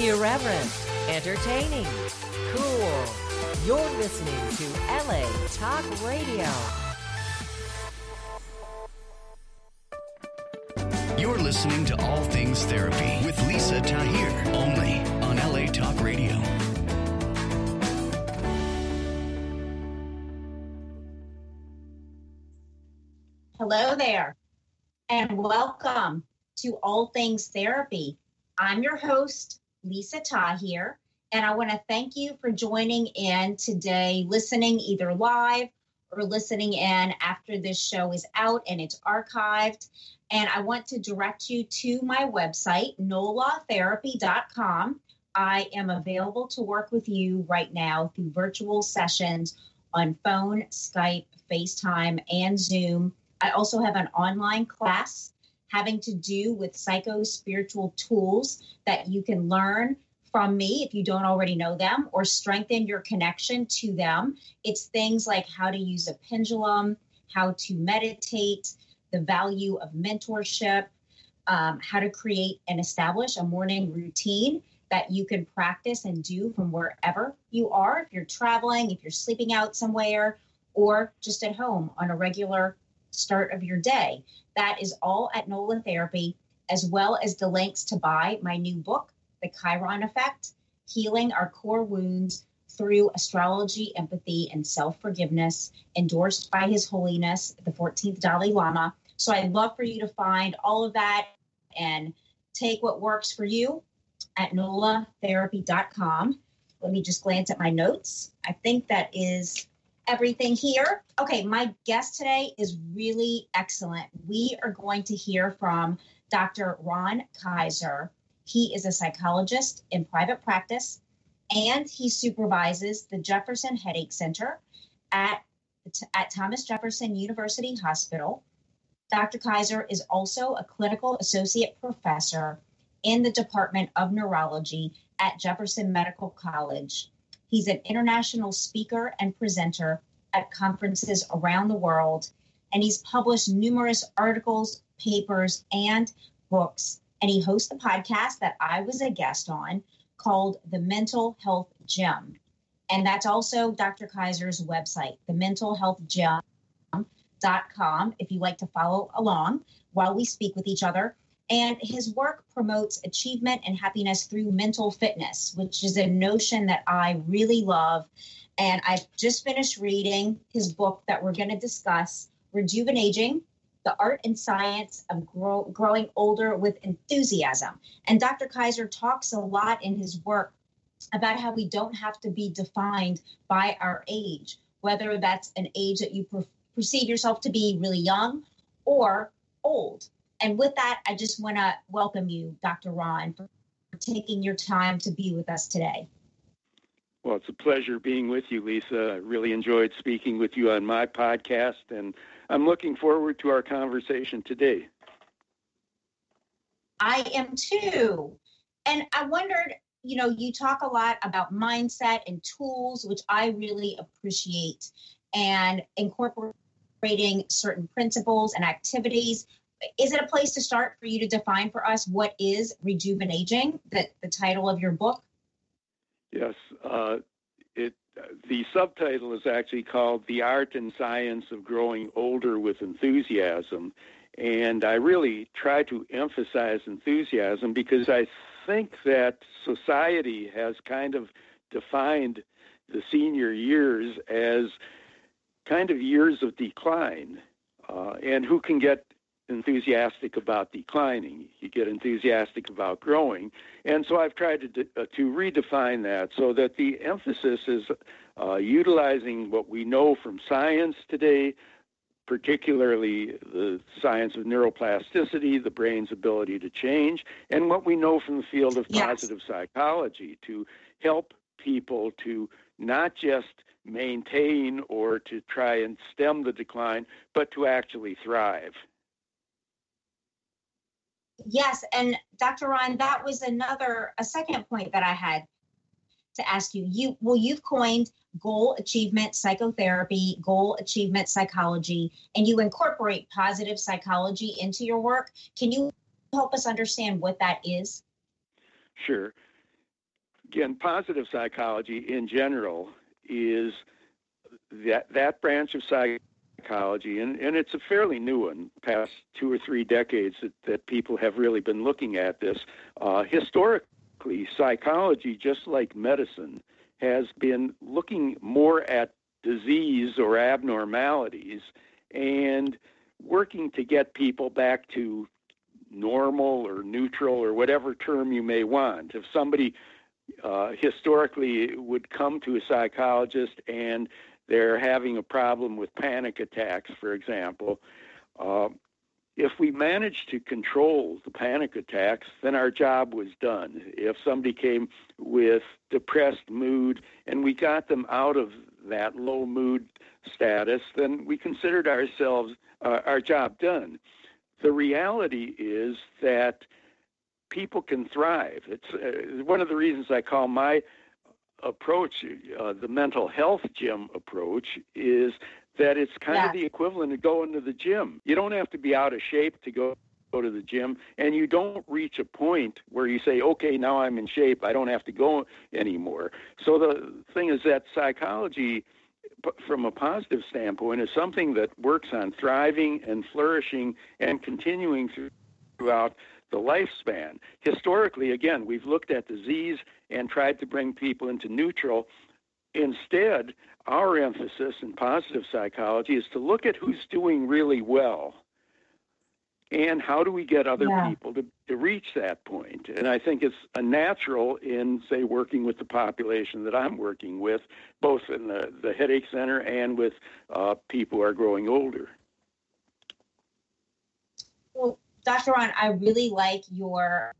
Irreverent, entertaining, cool. You're listening to LA Talk Radio. You're listening to All Things Therapy with Lisa Tahir, only on LA Talk Radio. Hello there, and welcome to All Things Therapy. I'm your host, Lisa Tahir, here and I want to thank you for joining in today, listening either live or listening in after this show is out and it's archived. And I want to direct you to my website, nolatherapy.com. I am available to work with you right now through virtual sessions on phone, Skype, FaceTime, and Zoom. I also have an online class having to do with psycho spiritual tools that you can learn from me if you don't already know them or strengthen your connection to them. It's things like how to use a pendulum, how to meditate, the value of mentorship, um, how to create and establish a morning routine that you can practice and do from wherever you are. If you're traveling, if you're sleeping out somewhere, or just at home on a regular start of your day. That is all at Nola Therapy, as well as the links to buy my new book, The Chiron Effect Healing Our Core Wounds Through Astrology, Empathy, and Self Forgiveness, endorsed by His Holiness, the 14th Dalai Lama. So I'd love for you to find all of that and take what works for you at nolatherapy.com. Let me just glance at my notes. I think that is everything here. Okay, my guest today is really excellent. We are going to hear from Dr. Ron Kaiser. He is a psychologist in private practice and he supervises the Jefferson Headache Center at, at Thomas Jefferson University Hospital. Dr. Kaiser is also a clinical associate professor in the Department of Neurology at Jefferson Medical College. He's an international speaker and presenter at conferences around the world, and he's published numerous articles, papers, and books. And he hosts a podcast that I was a guest on called The Mental Health Gym. And that's also Dr. Kaiser's website, thementalhealthgym.com, if you'd like to follow along while we speak with each other. And his work promotes achievement and happiness through mental fitness, which is a notion that I really love. And I've just finished reading his book that we're going to discuss, Rejuvenaging the Art and Science of grow, Growing Older with Enthusiasm. And Dr. Kaiser talks a lot in his work about how we don't have to be defined by our age, whether that's an age that you per- perceive yourself to be really young or old. And with that, I just want to welcome you, Dr. Ron, for taking your time to be with us today. Well, it's a pleasure being with you, Lisa. I really enjoyed speaking with you on my podcast, and I'm looking forward to our conversation today. I am too. And I wondered, you know, you talk a lot about mindset and tools, which I really appreciate, and incorporating certain principles and activities is it a place to start for you to define for us what is rejuvenaging the, the title of your book? Yes uh, it the subtitle is actually called the art and science of growing older with enthusiasm. And i really try to emphasize enthusiasm because i think that society has kind of defined the senior years as kind of years of decline uh, and who can get enthusiastic about declining. You get enthusiastic about growing. And so I've tried to, de- uh, to redefine that so that the emphasis is uh, utilizing what we know from science today, particularly the science of neuroplasticity, the brain's ability to change, and what we know from the field of Yes. positive psychology to help people to not just maintain or to try and stem the decline, but to actually thrive. Yes, and Dr. Ron, that was another a second point that I had to ask you. You well, you've coined goal achievement psychotherapy, goal achievement psychology, and you incorporate positive psychology into your work. Can you help us understand what that is? Sure. again, positive psychology in general is that that branch of psychology, and, and it's a fairly new one, past two or three decades that, that people have really been looking at this. Uh, historically, psychology, just like medicine, has been looking more at disease or abnormalities and working to get people back to normal or neutral or whatever term you may want. If somebody uh, historically would come to a psychologist and they're having a problem with panic attacks, for example, uh, if we managed to control the panic attacks, then our job was done. If somebody came with depressed mood and we got them out of that low mood status, then we considered ourselves uh, our job done. The reality is that people can thrive. It's uh, one of the reasons I call my approach uh, the mental health gym approach is that it's kind yeah. of the equivalent of going to the gym. You don't have to be out of shape to go go to the gym and you don't reach a point where you say okay now i'm in shape i don't have to go anymore so the thing is that psychology from a positive standpoint is something that works on thriving and flourishing and continuing throughout the lifespan. Historically, again, we've looked at disease and tried to bring people into neutral. Instead, our emphasis in positive psychology is to look at who's doing really well and how do we get other yeah. people to, to reach that point? and i think it's a natural in say working with the population that i'm working with both in the, the headache center and with uh, people who are growing older well Dr. Ron, I really like your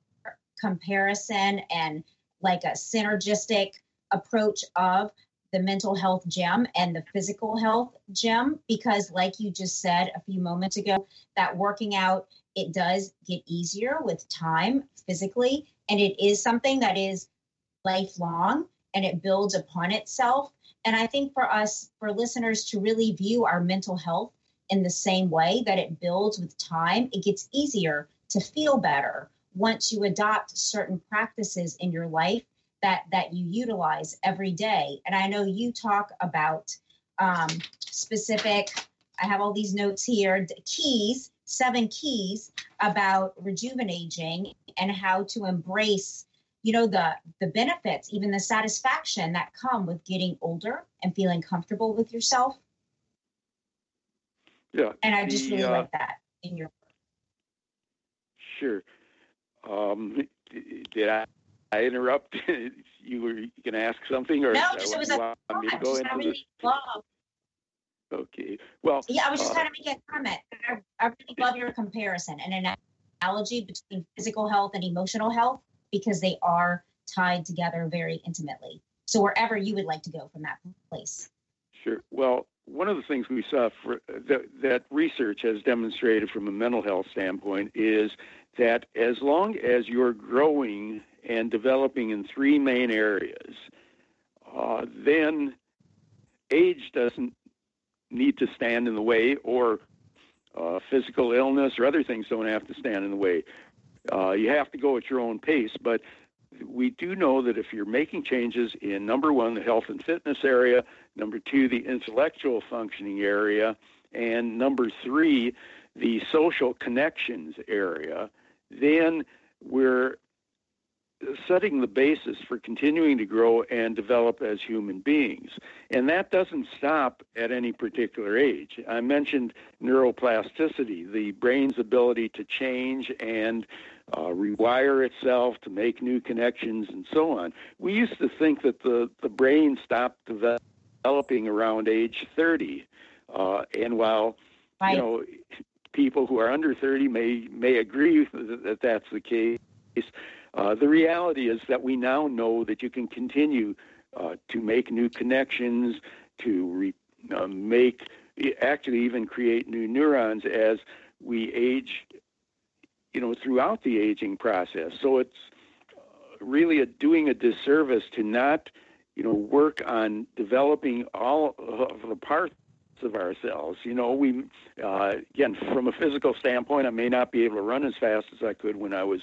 comparison and like a synergistic approach of the mental health gym and the physical health gym because like you just said a few moments ago that working out it does get easier with time physically and it is something that is lifelong and it builds upon itself and i think for us for listeners to really view our mental health in the same way that it builds with time, it gets easier to feel better once you adopt certain practices in your life that that you utilize every day. And I know you talk about um, specific. I have all these notes here. Keys, seven keys about rejuvenaging and how to embrace you know the the benefits even the satisfaction that come with getting older and feeling comfortable with yourself yeah. And I just the, really uh, like that in your work. Sure. Um, did I, I interrupt? you were going to ask something, or no? Just it was a thought. Just really love. Okay. Well. Yeah, I was just uh, kind of making a comment. I, I really love your comparison and an analogy between physical health and emotional health because they are tied together very intimately. So wherever you would like to go from that place. Sure. Well, one of the things we saw for, that, that research has demonstrated from a mental health standpoint is that as long as you're growing and developing in three main areas, uh, then age doesn't need to stand in the way, or uh, physical illness or other things don't have to stand in the way. Uh, you have to go at your own pace, but we do know that if you're making changes in number one, the health and fitness area, number two, the intellectual functioning area, and number three, the social connections area, then we're setting the basis for continuing to grow and develop as human beings. And that doesn't stop at any particular age. I mentioned neuroplasticity, the brain's ability to change and uh, rewire itself to make new connections and so on. We used to think that the, the brain stopped developing around age 30. Uh, and while, right. you know, people who are under 30 may, may agree that that's the case, uh, the reality is that we now know that you can continue uh, to make new connections, to re, uh, make, actually even create new neurons as we age you know, throughout the aging process. So it's uh, really a, doing a disservice to not, you know, work on developing all of the parts of ourselves. You know, we uh, again from a physical standpoint, I may not be able to run as fast as I could when I was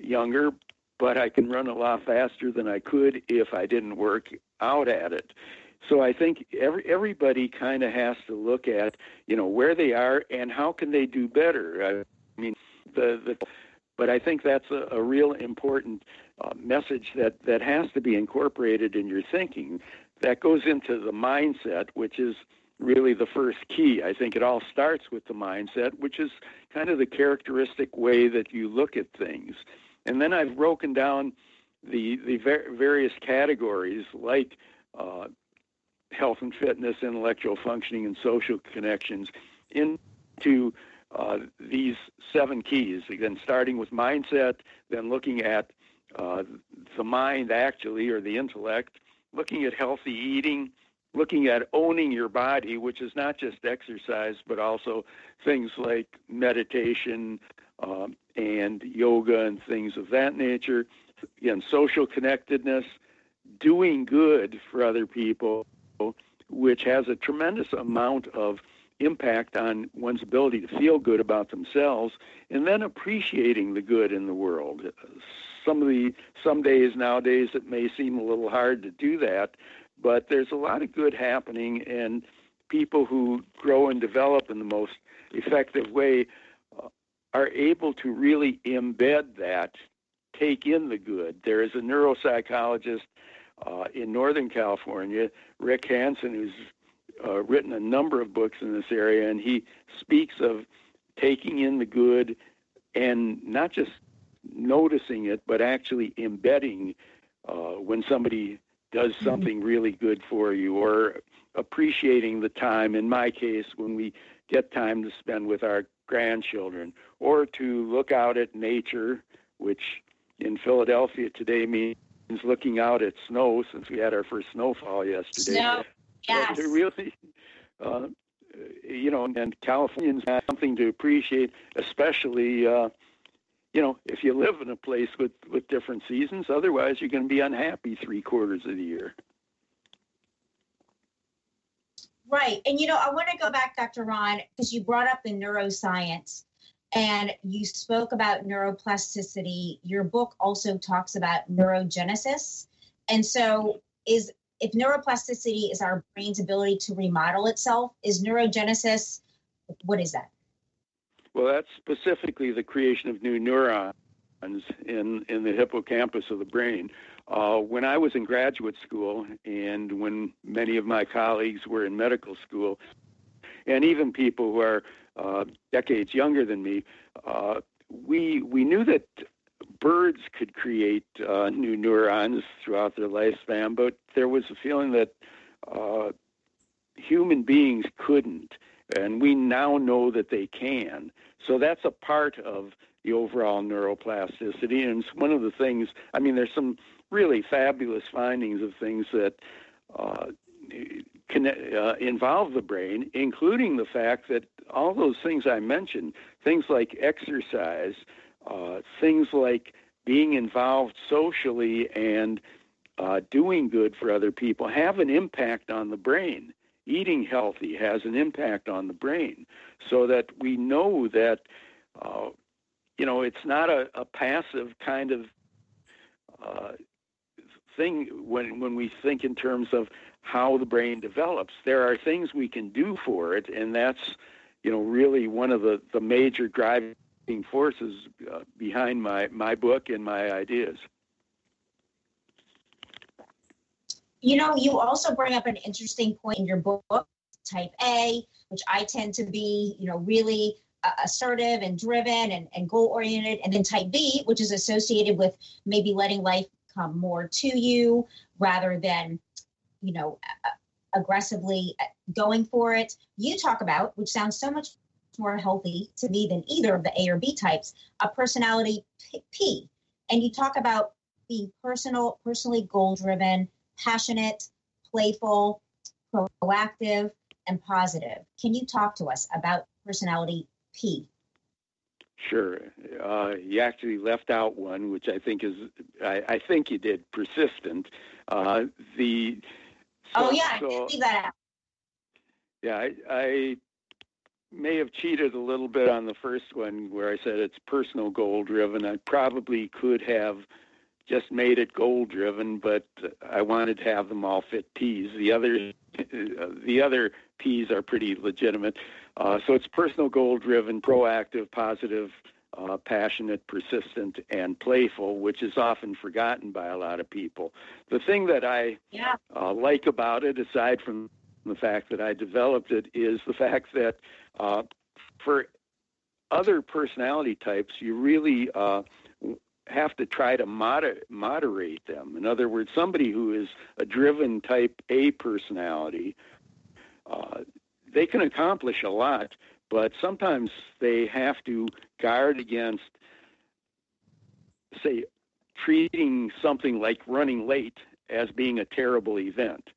younger, but I can run a lot faster than I could if I didn't work out at it. So I think every everybody kind of has to look at you know where they are and how can they do better. I mean the the but I think that's a, a real important uh, message that that has to be incorporated in your thinking. That goes into the mindset, which is really the first key. I think it all starts with the mindset, which is kind of the characteristic way that you look at things. And then I've broken down the the ver- various categories like uh, health and fitness, intellectual functioning, and social connections into uh, these seven keys. Again, starting with mindset, then looking at uh, the mind actually, or the intellect, looking at healthy eating, looking at owning your body, which is not just exercise, but also things like meditation um, and yoga and things of that nature. Again, social connectedness, doing good for other people, which has a tremendous amount of impact on one's ability to feel good about themselves, and then appreciating the good in the world. Some of the some days nowadays it may seem a little hard to do that, but there's a lot of good happening, and people who grow and develop in the most effective way uh, are able to really embed that, take in the good. There is a neuropsychologist uh, in Northern California, Rick Hanson, who's uh, written a number of books in this area, and he speaks of taking in the good and not just noticing it, but actually embedding uh, when somebody does mm-hmm. something really good for you, or appreciating the time. In my case, when we get time to spend with our grandchildren, or to look out at nature, which in Philadelphia today means looking out at snow since we had our first snowfall yesterday. Snow. Yes. Really, uh, you know, and Californians have something to appreciate, especially, uh, you know, if you live in a place with, with different seasons. Otherwise, you're going to be unhappy three quarters of the year. Right. And, you know, I want to go back, Dr. Ron, because you brought up the neuroscience and you spoke about neuroplasticity. Your book also talks about neurogenesis. And so, is if neuroplasticity is our brain's ability to remodel itself, is neurogenesis, what is that? Well, that's specifically the creation of new neurons in, in the hippocampus of the brain. Uh, when I was in graduate school, and when many of my colleagues were in medical school, and even people who are uh, decades younger than me, uh, we we knew that birds could create uh, new neurons throughout their lifespan, but there was a feeling that uh, human beings couldn't, and we now know that they can. So that's a part of the overall neuroplasticity, and it's one of the things. I mean, there's some really fabulous findings of things that. Uh, can uh, involve the brain, including the fact that all those things I mentioned, things like exercise, uh, things like being involved socially and uh, doing good for other people have an impact on the brain. Eating healthy has an impact on the brain, so that we know that uh, you know it's not a, a passive kind of uh, thing when when we think in terms of how the brain develops. There are things we can do for it, and that's you know really one of the the major driving forces uh, behind my, my book and my ideas. You know, you also bring up an interesting point in your book, type A, which I tend to be, you know, really uh, assertive and driven and, and goal oriented. And then type B, which is associated with maybe letting life come more to you rather than, you know, aggressively going for it. You talk about, which sounds so much more healthy to me than either of the A or B types, a personality P. And you talk about being personal, personally goal driven, passionate, playful, proactive, and positive. Can you talk to us about personality P? Sure. Uh, you actually left out one, which I think is, I, I think you did, persistent. Uh, the so, oh yeah, so, leave that out. Yeah, I, I may have cheated a little bit on the first one where I said it's personal goal driven. I probably could have just made it goal driven, but I wanted to have them all fit P's. The other the other P's are pretty legitimate. Uh, so it's personal goal driven, proactive, positive, uh, passionate, persistent, and playful, which is often forgotten by a lot of people. The thing that I yeah. uh, like about it, aside from the fact that I developed it, is the fact that uh, for other personality types, you really uh, have to try to moder- moderate them. In other words, somebody who is a driven type A personality, uh, they can accomplish a lot, but sometimes they have to guard against, say, treating something like running late as being a terrible event.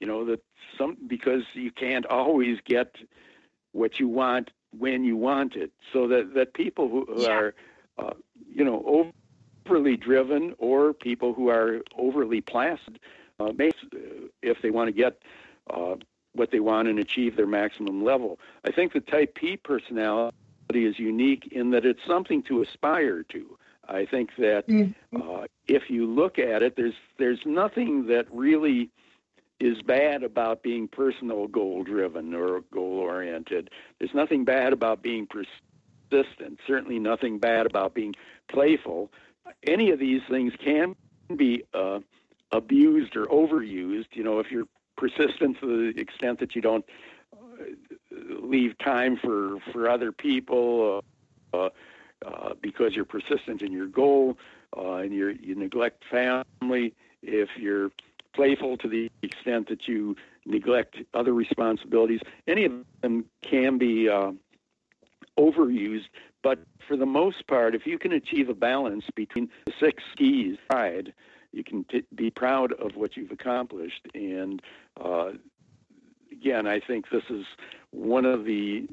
You know that some because you can't always get what you want when you want it. So that that people who, who yeah. are, uh, you know, overly driven or people who are overly placid, uh, may, if they want to get uh, what they want and achieve their maximum level. I think the type P personality is unique in that it's something to aspire to. I think that mm-hmm. uh, if you look at it, there's there's nothing that really is bad about being personal goal driven or goal oriented. There's nothing bad about being persistent. Certainly nothing bad about being playful. Any of these things can be uh, abused or overused. You know, if you're persistent to the extent that you don't uh, leave time for for other people uh, uh, because you're persistent in your goal uh, and you you neglect family. If you're playful to the extent that you neglect other responsibilities, any of them can be uh, overused. But for the most part, if you can achieve a balance between the six keys, pride, you can t- be proud of what you've accomplished. And uh, again, I think this is one of the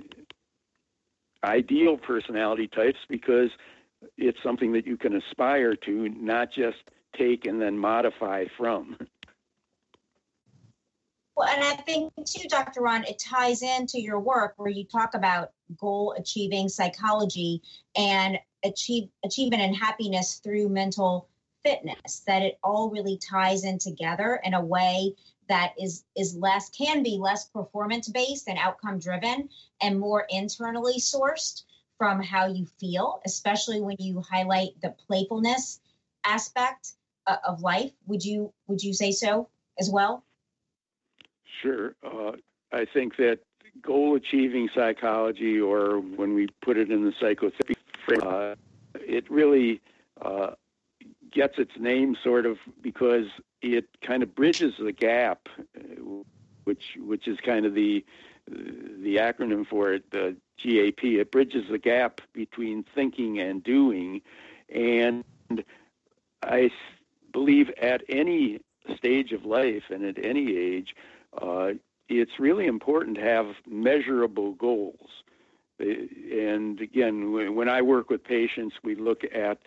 ideal personality types because it's something that you can aspire to, not just take and then modify from. Well, and I think too, Dr. Ron, it ties into your work where you talk about goal achieving psychology and achieve achievement and happiness through mental fitness that it all really ties in together in a way that is is less can be less performance based and outcome driven and more internally sourced from how you feel especially when you highlight the playfulness aspect uh, of life would you would you say so as well sure uh, i think that goal achieving psychology or when we put it in the psychotherapy frame, uh, it really uh, gets its name sort of because it kind of bridges the gap, which which is kind of the the acronym for it, the GAP. It bridges the gap between thinking and doing, and I believe at any stage of life and at any age, uh, it's really important to have measurable goals. And again, when I work with patients, we look at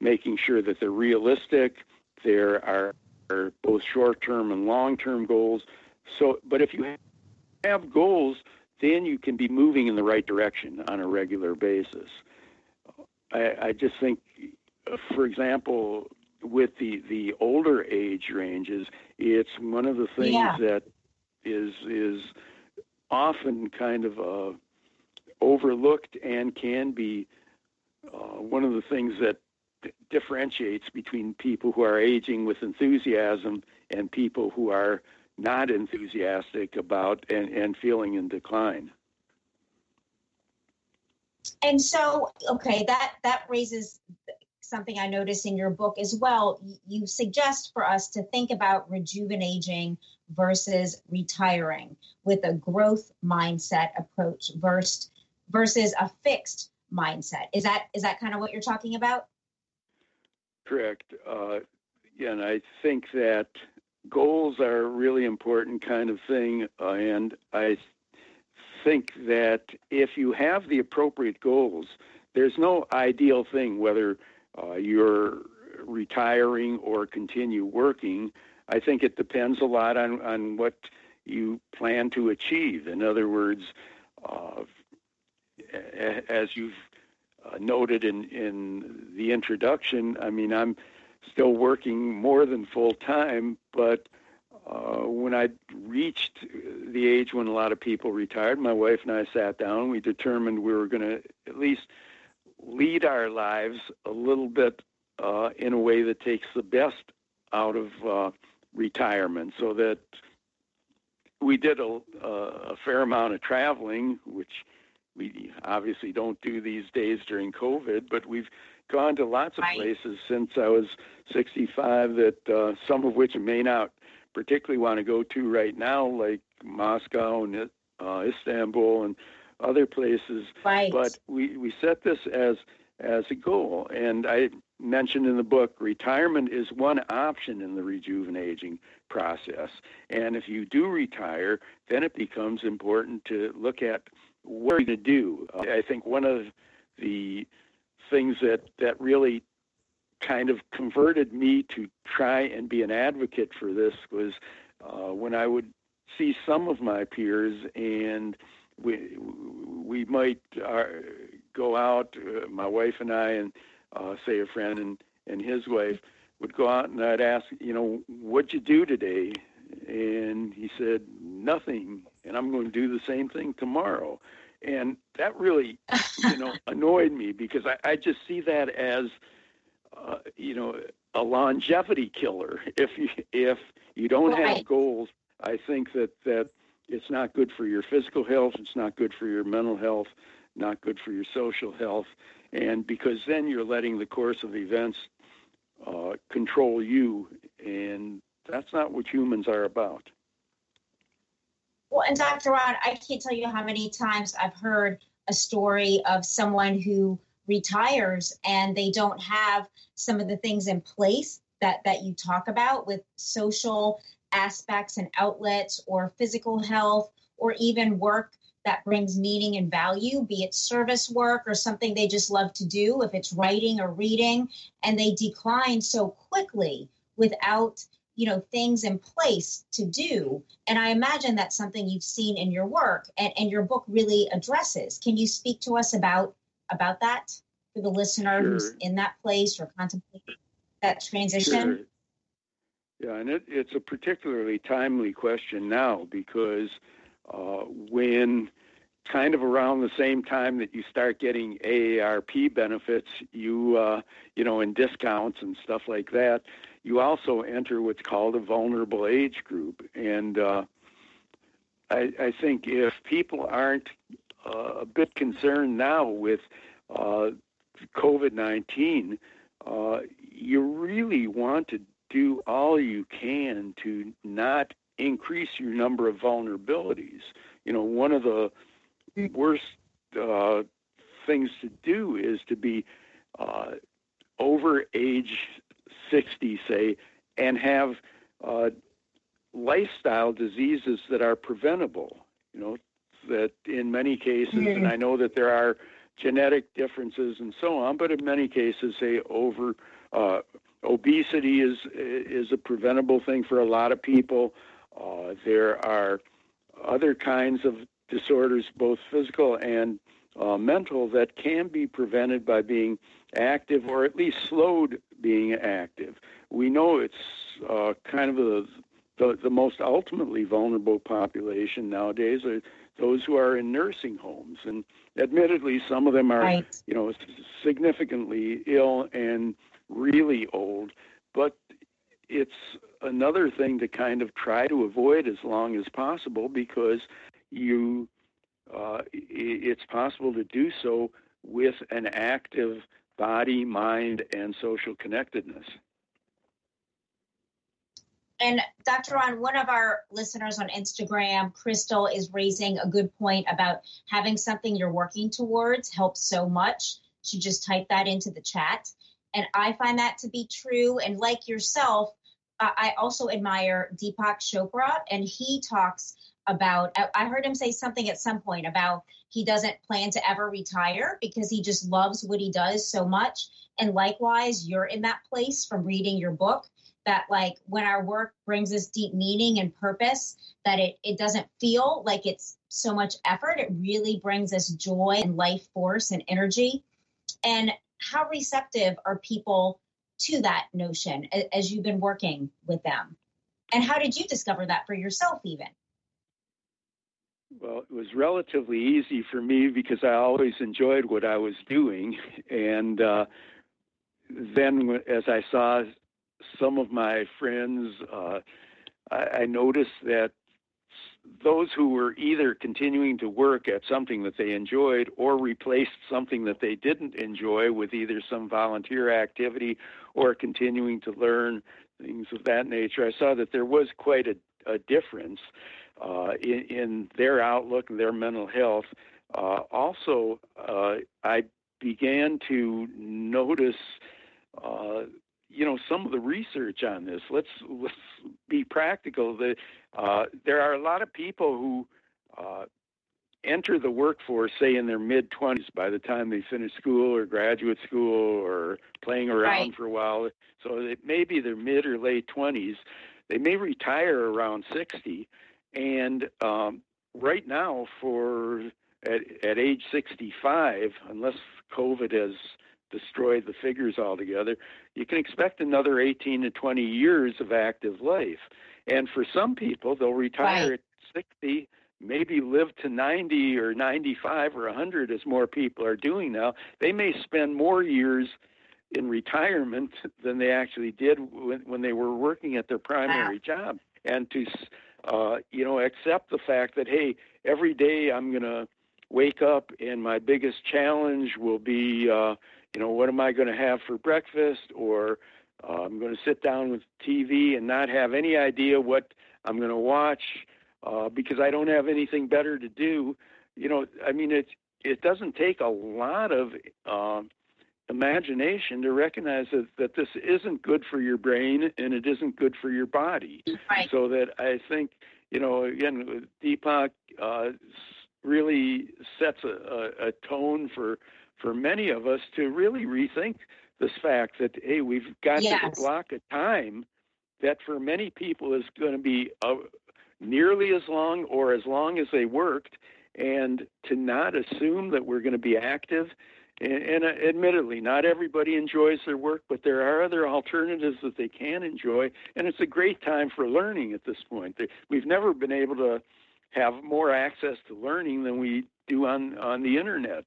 making sure that they're realistic. There are, are both short-term and long-term goals. So, but if you have goals, then you can be moving in the right direction on a regular basis. I, I just think, for example, with the the older age ranges, it's one of the things yeah. that is is often kind of uh, overlooked and can be uh, one of the things that differentiates between people who are aging with enthusiasm and people who are not enthusiastic about and, and feeling in decline. And so, okay, that that raises something I notice in your book as well. You suggest for us to think about rejuvenaging versus retiring with a growth mindset approach versus versus a fixed mindset. Is that is that kind of what you're talking about? Correct. Uh, and I think that goals are a really important kind of thing. Uh, and I think that if you have the appropriate goals, there's no ideal thing whether uh, you're retiring or continue working. I think it depends a lot on, on what you plan to achieve. In other words, uh, as you've uh, noted in, in the introduction, I mean, I'm still working more than full time, but uh, when I reached the age when a lot of people retired, my wife and I sat down. We determined we were going to at least lead our lives a little bit uh, in a way that takes the best out of uh, retirement, so that we did a, a fair amount of traveling, which we obviously don't do these days during COVID, but we've gone to lots of places since I was 65 that uh, some of which I may not particularly want to go to right now, like Moscow and uh, Istanbul and other places. Right. But we, we set this as as a goal, and I mentioned in the book, retirement is one option in the rejuvenaging process. And if you do retire, then it becomes important to look at what to do. I think one of the things that that really kind of converted me to try and be an advocate for this was uh, when I would see some of my peers and we we might uh, go out, uh, my wife and I, and uh, say a friend and and his wife would go out, and I'd ask, you know, what'd you do today? And he said nothing, and I'm going to do the same thing tomorrow. And that really, you know, annoyed me because I, I just see that as uh, you know, a longevity killer. If you if you don't right. have goals, I think that that it's not good for your physical health. It's not good for your mental health. Not good for your social health. And because then you're letting the course of events uh, control you, and that's not what humans are about. Well, and Dr. Ron, I can't tell you how many times I've heard a story of someone who retires and they don't have some of the things in place that that you talk about with social aspects and outlets or physical health or even work that brings meaning and value be it service work or something they just love to do if it's writing or reading and they decline so quickly without you know things in place to do and i imagine that's something you've seen in your work and, and your book really addresses can you speak to us about about that for the listener sure. who's in that place or contemplating that transition? Sure. Yeah, and it, it's a particularly timely question now because uh, when kind of around the same time that you start getting AARP benefits, you uh, you know, in discounts and stuff like that, you also enter what's called a vulnerable age group, and uh, I, I think if people aren't uh, a bit concerned now with uh, COVID 19, uh, you really want to do all you can to not increase your number of vulnerabilities. You know, one of the worst uh, things to do is to be uh, over age 60, say, and have uh, lifestyle diseases that are preventable. You know, that in many cases, mm-hmm. and I know that there are genetic differences and so on, but in many cases, say over uh, obesity is is a preventable thing for a lot of people. Uh, there are other kinds of disorders, both physical and uh, mental, that can be prevented by being active or at least slowed being active. We know it's uh, kind of a, the, the most ultimately vulnerable population nowadays are those who are in nursing homes. And admittedly, some of them are, right. you know, significantly ill and really old. But it's another thing to kind of try to avoid as long as possible because you uh, it's possible to do so with an active body, mind, and social connectedness. And Dr. Ron, one of our listeners on Instagram, Crystal, is raising a good point about having something you're working towards helps so much. She just typed that into the chat. And I find that to be true. And like yourself, I also admire Deepak Chopra, and he talks about, I heard him say something at some point about he doesn't plan to ever retire because he just loves what he does so much. And likewise, you're in that place from reading your book that like when our work brings us deep meaning and purpose that it it doesn't feel like it's so much effort it really brings us joy and life force and energy and how receptive are people to that notion as you've been working with them? And how did you discover that for yourself, even? Well, it was relatively easy for me because I always enjoyed what I was doing. And uh, then, as I saw some of my friends, uh, I, I noticed that those who were either continuing to work at something that they enjoyed or replaced something that they didn't enjoy with either some volunteer activity or continuing to learn things of that nature, I saw that there was quite a, a difference uh, in, in, their outlook and their mental health. Uh, also, uh, I began to notice uh, you know some of the research on this. Let's let's be practical. The, uh, there are a lot of people who uh, enter the workforce, say in their mid 20s, by the time they finish school or graduate school or playing around right. for a while. So it may be their mid or late 20s. They may retire around 60, and um, right now, for at, at age 65, unless COVID has destroyed the figures altogether, you can expect another 18 to 20 years of active life. And for some people, they'll retire right. at 60, maybe live to 90 or 95 or 100, as more people are doing now. They may spend more years in retirement than they actually did when, when they were working at their primary wow. job. And to, uh, you know, accept the fact that, hey, every day I'm going to wake up and my biggest challenge will be, uh, you know, what am I going to have for breakfast? Or uh, I'm going to sit down with TV and not have any idea what I'm going to watch uh, because I don't have anything better to do. You know, I mean, it it doesn't take a lot of uh, imagination to recognize that, that this isn't good for your brain and it isn't good for your body. Right. So that I think, you know, again, Deepak uh, really sets a, a, a tone for for many of us to really rethink this fact that hey, we've got yes. to block of time that for many people is going to be uh, nearly as long or as long as they worked, and to not assume that we're going to be active. And, and uh, admittedly, not everybody enjoys their work, but there are other alternatives that they can enjoy, and it's a great time for learning at this point. We've never been able to have more access to learning than we do on on the internet.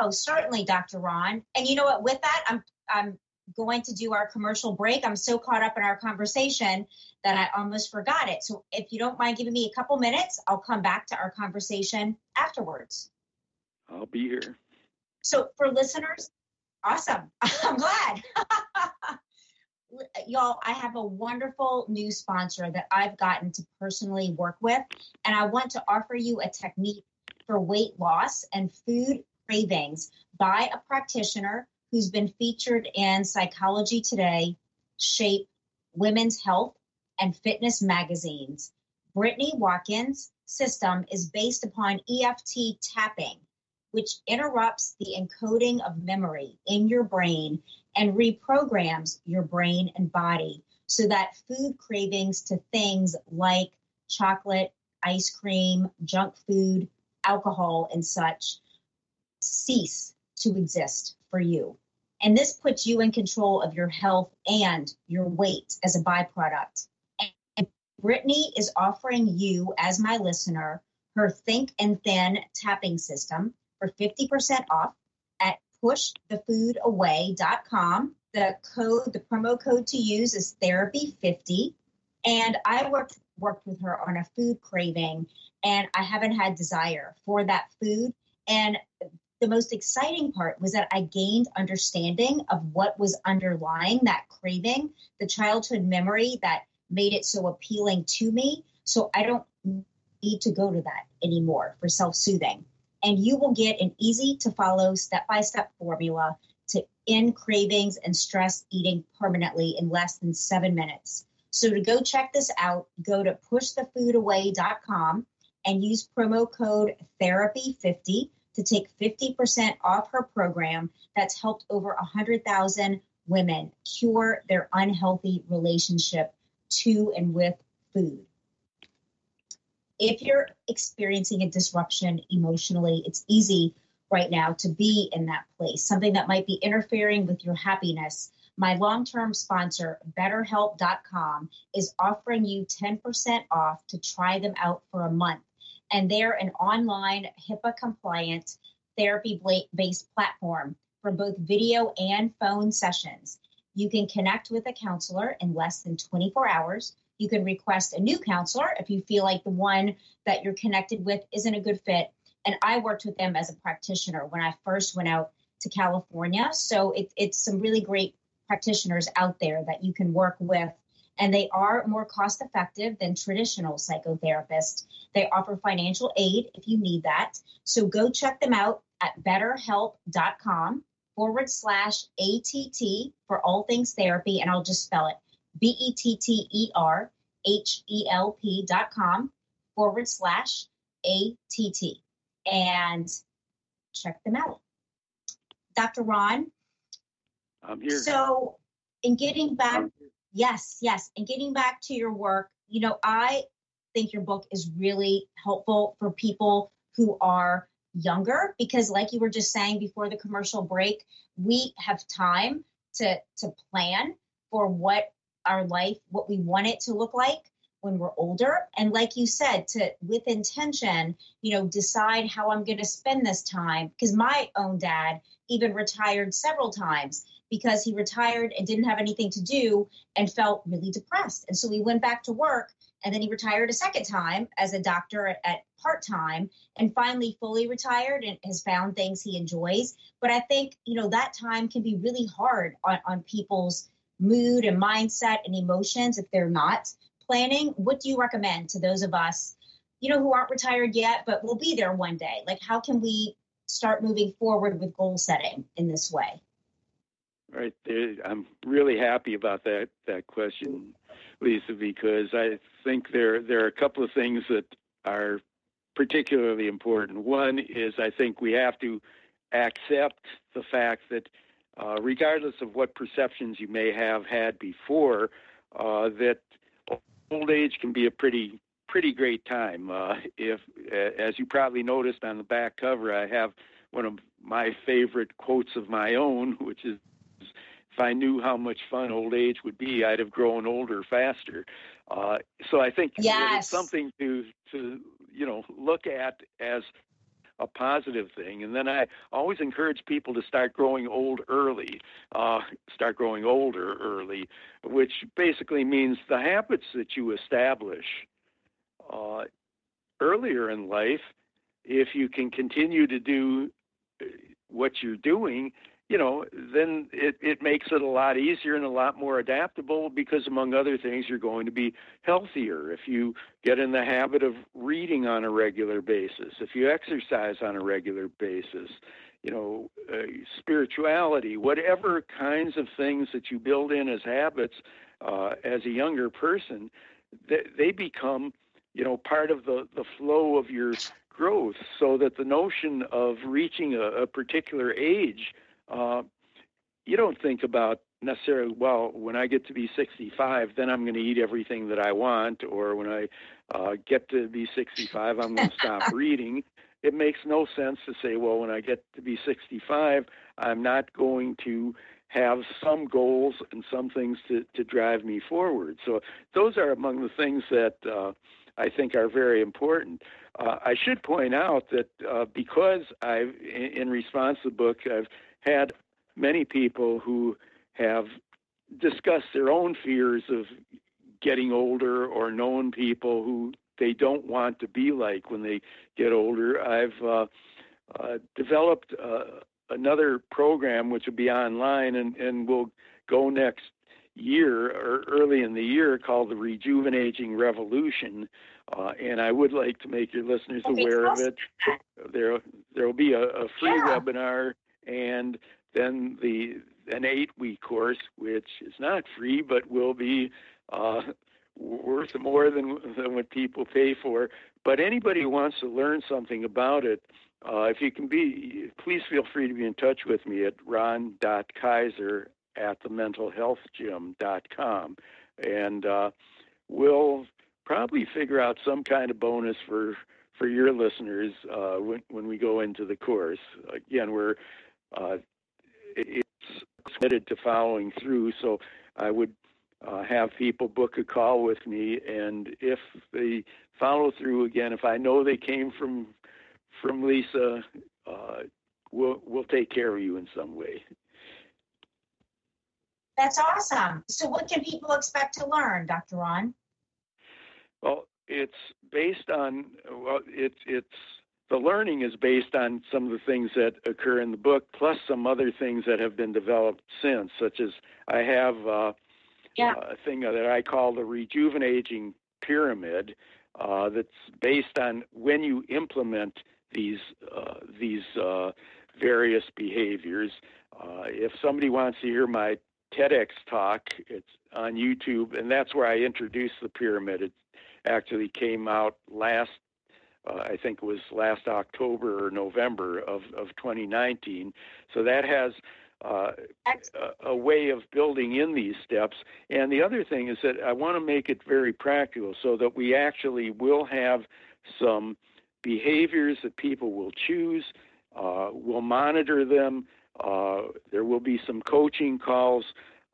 Oh, certainly, Dr. Ron. And you know what? With that, I'm I'm going to do our commercial break. I'm so caught up in our conversation that I almost forgot it. So if you don't mind giving me a couple minutes, I'll come back to our conversation afterwards. I'll be here. So for listeners, awesome. I'm glad. y'all, I have a wonderful new sponsor that I've gotten to personally work with, and I want to offer you a technique for weight loss and food cravings by a practitioner who's been featured in Psychology Today, Shape, Women's Health, and Fitness magazines. Brittany Watkins' system is based upon EFT tapping, which interrupts the encoding of memory in your brain and reprograms your brain and body so that food cravings to things like chocolate, ice cream, junk food, alcohol, and such cease to exist for you. And this puts you in control of your health and your weight as a byproduct. And Brittany is offering you, as my listener, her Think and Thin tapping system for 50% off at pushthefoodaway.com. The code, the promo code to use is therapy50. And I worked worked with her on a food craving and I haven't had desire for that food. And the most exciting part was that I gained understanding of what was underlying that craving, the childhood memory that made it so appealing to me. So I don't need to go to that anymore for self soothing and you will get an easy to follow step by step formula to end cravings and stress eating permanently in less than seven minutes. So to go check this out, go to pushthefoodaway.com and use promo code therapy50 to take 50% off her program that's helped over 100,000 women cure their unhealthy relationship to and with food if you're experiencing a disruption emotionally, it's easy right now to be in that place, something that might be interfering with your happiness, my long term sponsor, BetterHelp.com, is offering you 10% off to try them out for a month. And they're an online HIPAA compliant therapy based platform for both video and phone sessions. You can connect with a counselor in less than 24 hours. You can request a new counselor if you feel like the one that you're connected with isn't a good fit. And I worked with them as a practitioner when I first went out to California. So it, it's some really great practitioners out there that you can work with. And they are more cost effective than traditional psychotherapists. They offer financial aid if you need that. So go check them out at betterhelp.com forward slash ATT for all things therapy. And I'll just spell it B E T T E R H E L P dot com forward slash ATT. And check them out. Dr. Ron, I'm here. So, in getting back, yes, yes, and getting back to your work, you know, I think your book is really helpful for people who are younger because, like you were just saying before the commercial break, we have time to to plan for what our life, what we want it to look like when we're older. And like you said to with intention you know decide how i'm going to spend this time because my own dad even retired several times because he retired and didn't have anything to do and felt really depressed. And so he went back to work and then he retired a second time as a doctor at, at part time and finally fully retired and has found things he enjoys. But I think, you know, that time can be really hard on, on people's mood and mindset and emotions if they're not planning. What do you recommend to those of us, you know, who aren't retired yet, but will be there one day? Like, how can we start moving forward with goal setting in this way? I'm really happy about that that question, Lisa, because I think there there are a couple of things that are particularly important. One is I think we have to accept the fact that, uh, regardless of what perceptions you may have had before, uh, that old age can be a pretty pretty great time. Uh, if, as you probably noticed on the back cover, I have one of my favorite quotes of my own, which is if I knew how much fun old age would be, I'd have grown older faster. Uh, so I think yes. it's something to to you know look at as a positive thing. And then I always encourage people to start growing old early, uh, start growing older early, which basically means the habits that you establish uh, earlier in life, if you can continue to do uh, what you're doing, you know, then it, it makes it a lot easier and a lot more adaptable because, among other things, you're going to be healthier. If you get in the habit of reading on a regular basis, if you exercise on a regular basis, you know, uh, spirituality, whatever kinds of things that you build in as habits uh, as a younger person, they, they become, you know, part of the, the flow of your growth so that the notion of reaching a, a particular age uh, you don't think about necessarily, well, when I get to be 65, then I'm going to eat everything that I want, or when I uh, get to be 65, I'm going to stop reading. It makes no sense to say, well, when I get to be 65, I'm not going to have some goals and some things to, to drive me forward. So those are among the things that uh, I think are very important. Uh, I should point out that uh, because I've, in, in response to the book, I've had many people who have discussed their own fears of getting older or known people who they don't want to be like when they get older. I've uh, uh, developed uh, another program which will be online and, and will go next year or early in the year called the Rejuvenaging Revolution. Uh, and I would like to make your listeners aware of it. There, there will be a, a free yeah. webinar and then the an eight week course, which is not free but will be uh, worth more than than what people pay for. But anybody who wants to learn something about it, uh, if you can be, please feel free to be in touch with me at ron.kaiser at the mentalhealthgym.com. And uh, we'll probably figure out some kind of bonus for for your listeners uh, when, when we go into the course. Again, we're uh, it's committed to following through, so I would uh, have people book a call with me, and if they follow through again, if I know they came from from Lisa, uh, we'll we'll take care of you in some way. That's awesome. So, what can people expect to learn, Dr. Ron? Well, it's based on well, it's it's the learning is based on some of the things that occur in the book, plus some other things that have been developed since, such as I have uh, yeah. a thing that I call the rejuvenaging pyramid. Uh, that's based on when you implement these uh, these uh, various behaviors. Uh, if somebody wants to hear my TEDx talk, it's on YouTube, and that's where I introduced the pyramid. It actually came out last, uh, I think it was last October or November of, of 2019. So that has uh, a, a, way of building in these steps. And the other thing is that I want to make it very practical so that we actually will have some behaviors that people will choose. Uh, we'll monitor them. Uh, there will be some coaching calls.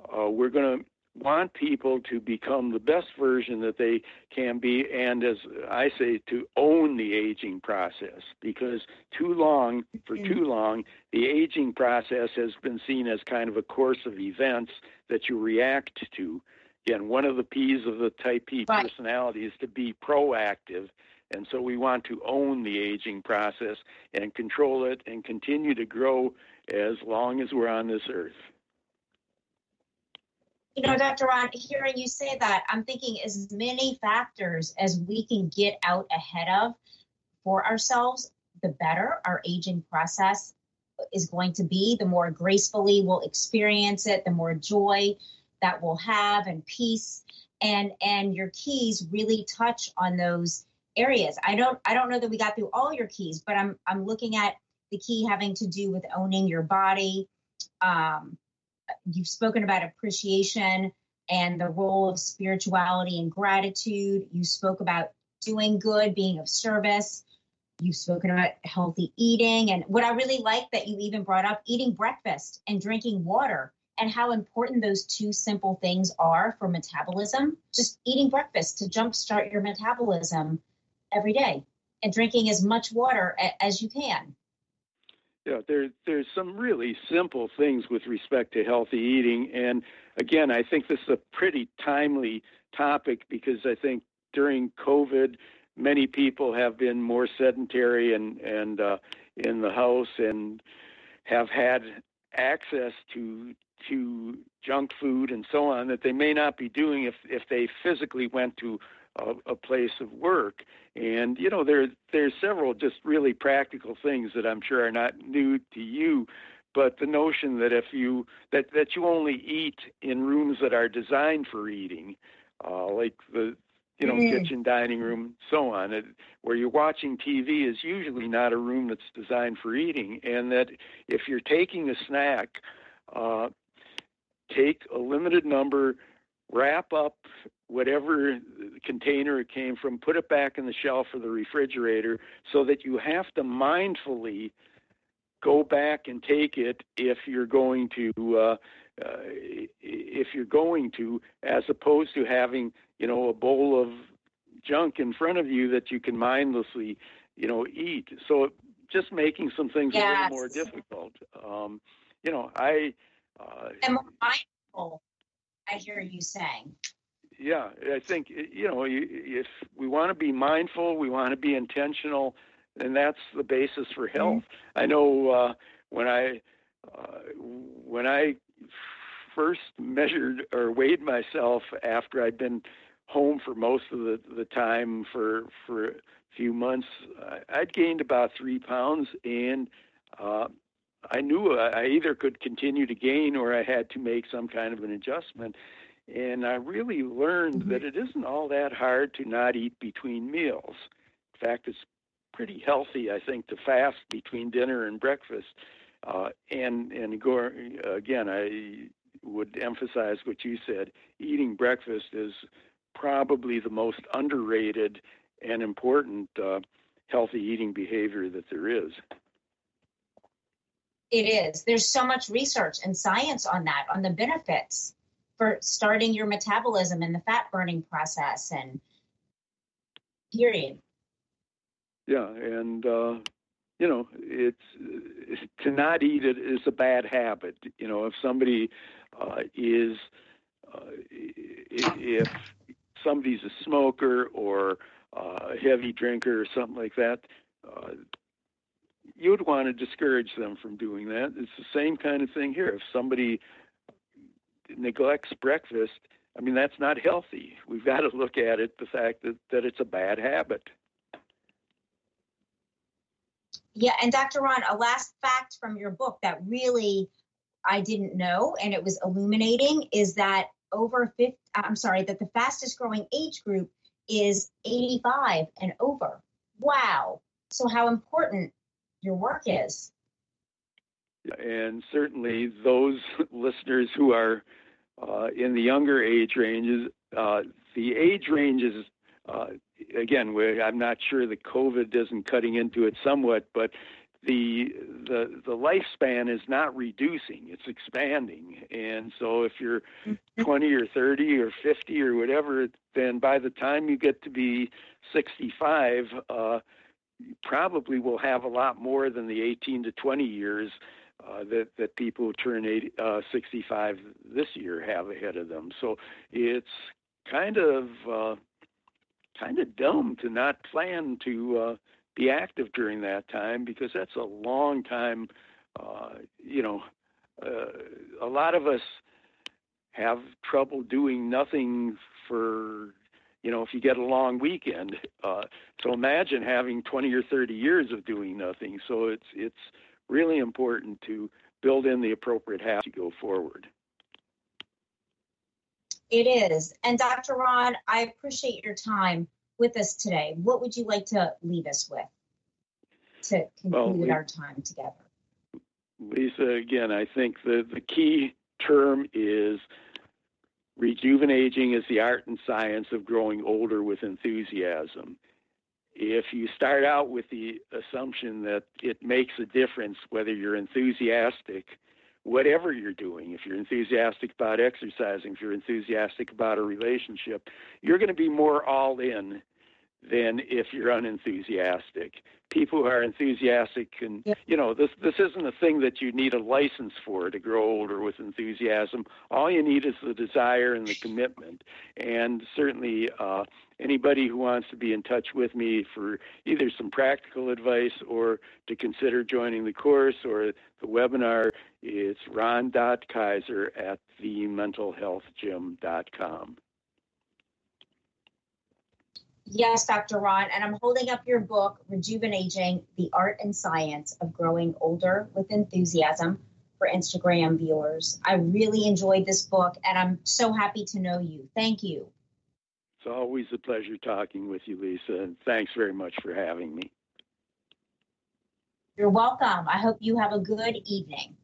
Uh, we're going to want people to become the best version that they can be, and as I say, to own the aging process. Because too long, for mm-hmm. too long, the aging process has been seen as kind of a course of events that you react to. Again, one of the P's of the type P right. personality is to be proactive. And so we want to own the aging process and control it and continue to grow as long as we're on this earth. You know, Dr. Ron, hearing you say that, I'm thinking as many factors as we can get out ahead of for ourselves, the better our aging process is going to be, the more gracefully we'll experience it, the more joy that we'll have and peace. And and your keys really touch on those areas. I don't I don't know that we got through all your keys, but I'm I'm looking at the key having to do with owning your body. Um, you've spoken about appreciation and the role of spirituality and gratitude. You spoke about doing good, being of service. You've spoken about healthy eating. And what I really like that you even brought up eating breakfast and drinking water and how important those two simple things are for metabolism. Just eating breakfast to jumpstart your metabolism every day and drinking as much water as you can. Yeah, there, there's some really simple things with respect to healthy eating. And again, I think this is a pretty timely topic because I think during COVID, many people have been more sedentary and, and uh, in the house and have had access to to junk food and so on that they may not be doing if if they physically went to a, a place of work. And you know, there there's several just really practical things that I'm sure are not new to you, but the notion that if you that that you only eat in rooms that are designed for eating, uh, like the you know mm. kitchen, dining room, so on, it, where you're watching TV is usually not a room that's designed for eating, and that if you're taking a snack. Uh, take a limited number, wrap up whatever container it came from, put it back in the shelf of the refrigerator so that you have to mindfully go back and take it if you're going to uh, uh, if you're going to as opposed to having you know a bowl of junk in front of you that you can mindlessly you know eat. So just making some things yes. a little more difficult. Um, you know i uh, and mindful i hear you saying yeah, I think you know if we want to be mindful, we want to be intentional, and that's the basis for mm-hmm. health. I know uh, when I uh, when I first measured or weighed myself after I'd been home for most of the, the time for for a few months, I'd gained about three pounds, and uh, I knew I either could continue to gain or I had to make some kind of an adjustment. And I really learned mm-hmm. that it isn't all that hard to not eat between meals. In fact, it's pretty healthy, I think, to fast between dinner and breakfast. Uh, and and go, again, I would emphasize what you said. Eating breakfast is probably the most underrated and important uh, healthy eating behavior that there is. It is. There's so much research and science on that, on the benefits for starting your metabolism and the fat burning process and period. Yeah, and uh, you know, it's to not eat it is a bad habit. You know, if somebody uh, is uh, if somebody's a smoker or a heavy drinker or something like that, uh, you would want to discourage them from doing that. It's the same kind of thing here. If somebody neglects breakfast, I mean, that's not healthy. We've got to look at it the fact that, that it's a bad habit. Yeah, and Dr. Ron, a last fact from your book that really I didn't know and it was illuminating is that over 50, I'm sorry, that the fastest growing age group is 85 and over. Wow. So, how important your work is. And certainly, those listeners who are uh, in the younger age ranges, uh, the age ranges, uh, again, I'm not sure the COVID isn't cutting into it somewhat, but the the the lifespan is not reducing it's expanding. And so if you're mm-hmm. 20 or 30 or 50 or whatever then by the time you get to be 65 uh, you probably will have a lot more than the 18 to 20 years uh, that that people who turn 80, uh, 65 this year have ahead of them so it's kind of uh, kind of dumb to not plan to uh, be active during that time because that's a long time. Uh, you know, a lot of us have trouble doing nothing for you know if you get a long weekend so imagine having 20 or 30 years of doing nothing so it's it's really important to build in the appropriate habits to go forward it is and dr ron i appreciate your time with us today, what would you like to leave us with to conclude well, we, our time together? Lisa, again, I think the, the key term is rejuvenaging is the art and science of growing older with enthusiasm. If you start out with the assumption that it makes a difference whether you're enthusiastic, whatever you're doing, if you're enthusiastic about exercising, if you're enthusiastic about a relationship, you're going to be more all in than if you're unenthusiastic. People who are enthusiastic can, yep. you know, this this isn't a thing that you need a license for to grow older with enthusiasm. All you need is the desire and the commitment. And certainly, uh, anybody who wants to be in touch with me for either some practical advice or to consider joining the course or the webinar, it's ron.kaiser at thementalhealthgym.com. Yes, Dr. Ron, and I'm holding up your book, Rejuvenaging the Art and Science of Growing Older with Enthusiasm for Instagram viewers. I really enjoyed this book, and I'm so happy to know you. Thank you. It's always a pleasure talking with you, Lisa, and thanks very much for having me. You're welcome. I hope you have a good evening.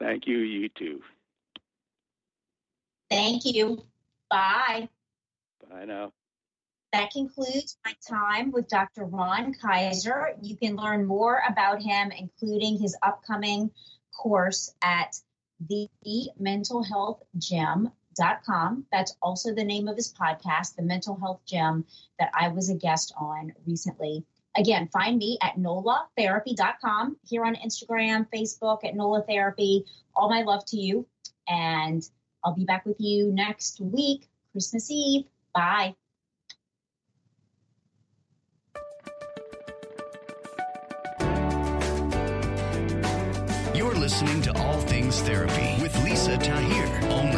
Thank you. You too. Thank you. Bye. Bye now. That concludes my time with Dr. Ron Kaiser. You can learn more about him, including his upcoming course at thementalhealthgym.com. That's also the name of his podcast, The Mental Health Gym, that I was a guest on recently. Again, find me at nolatherapy.com here on Instagram, Facebook at Nola Therapy. All my love to you. And I'll be back with you next week, Christmas Eve. Bye. You're listening to All Things Therapy with Lisa Tahir, only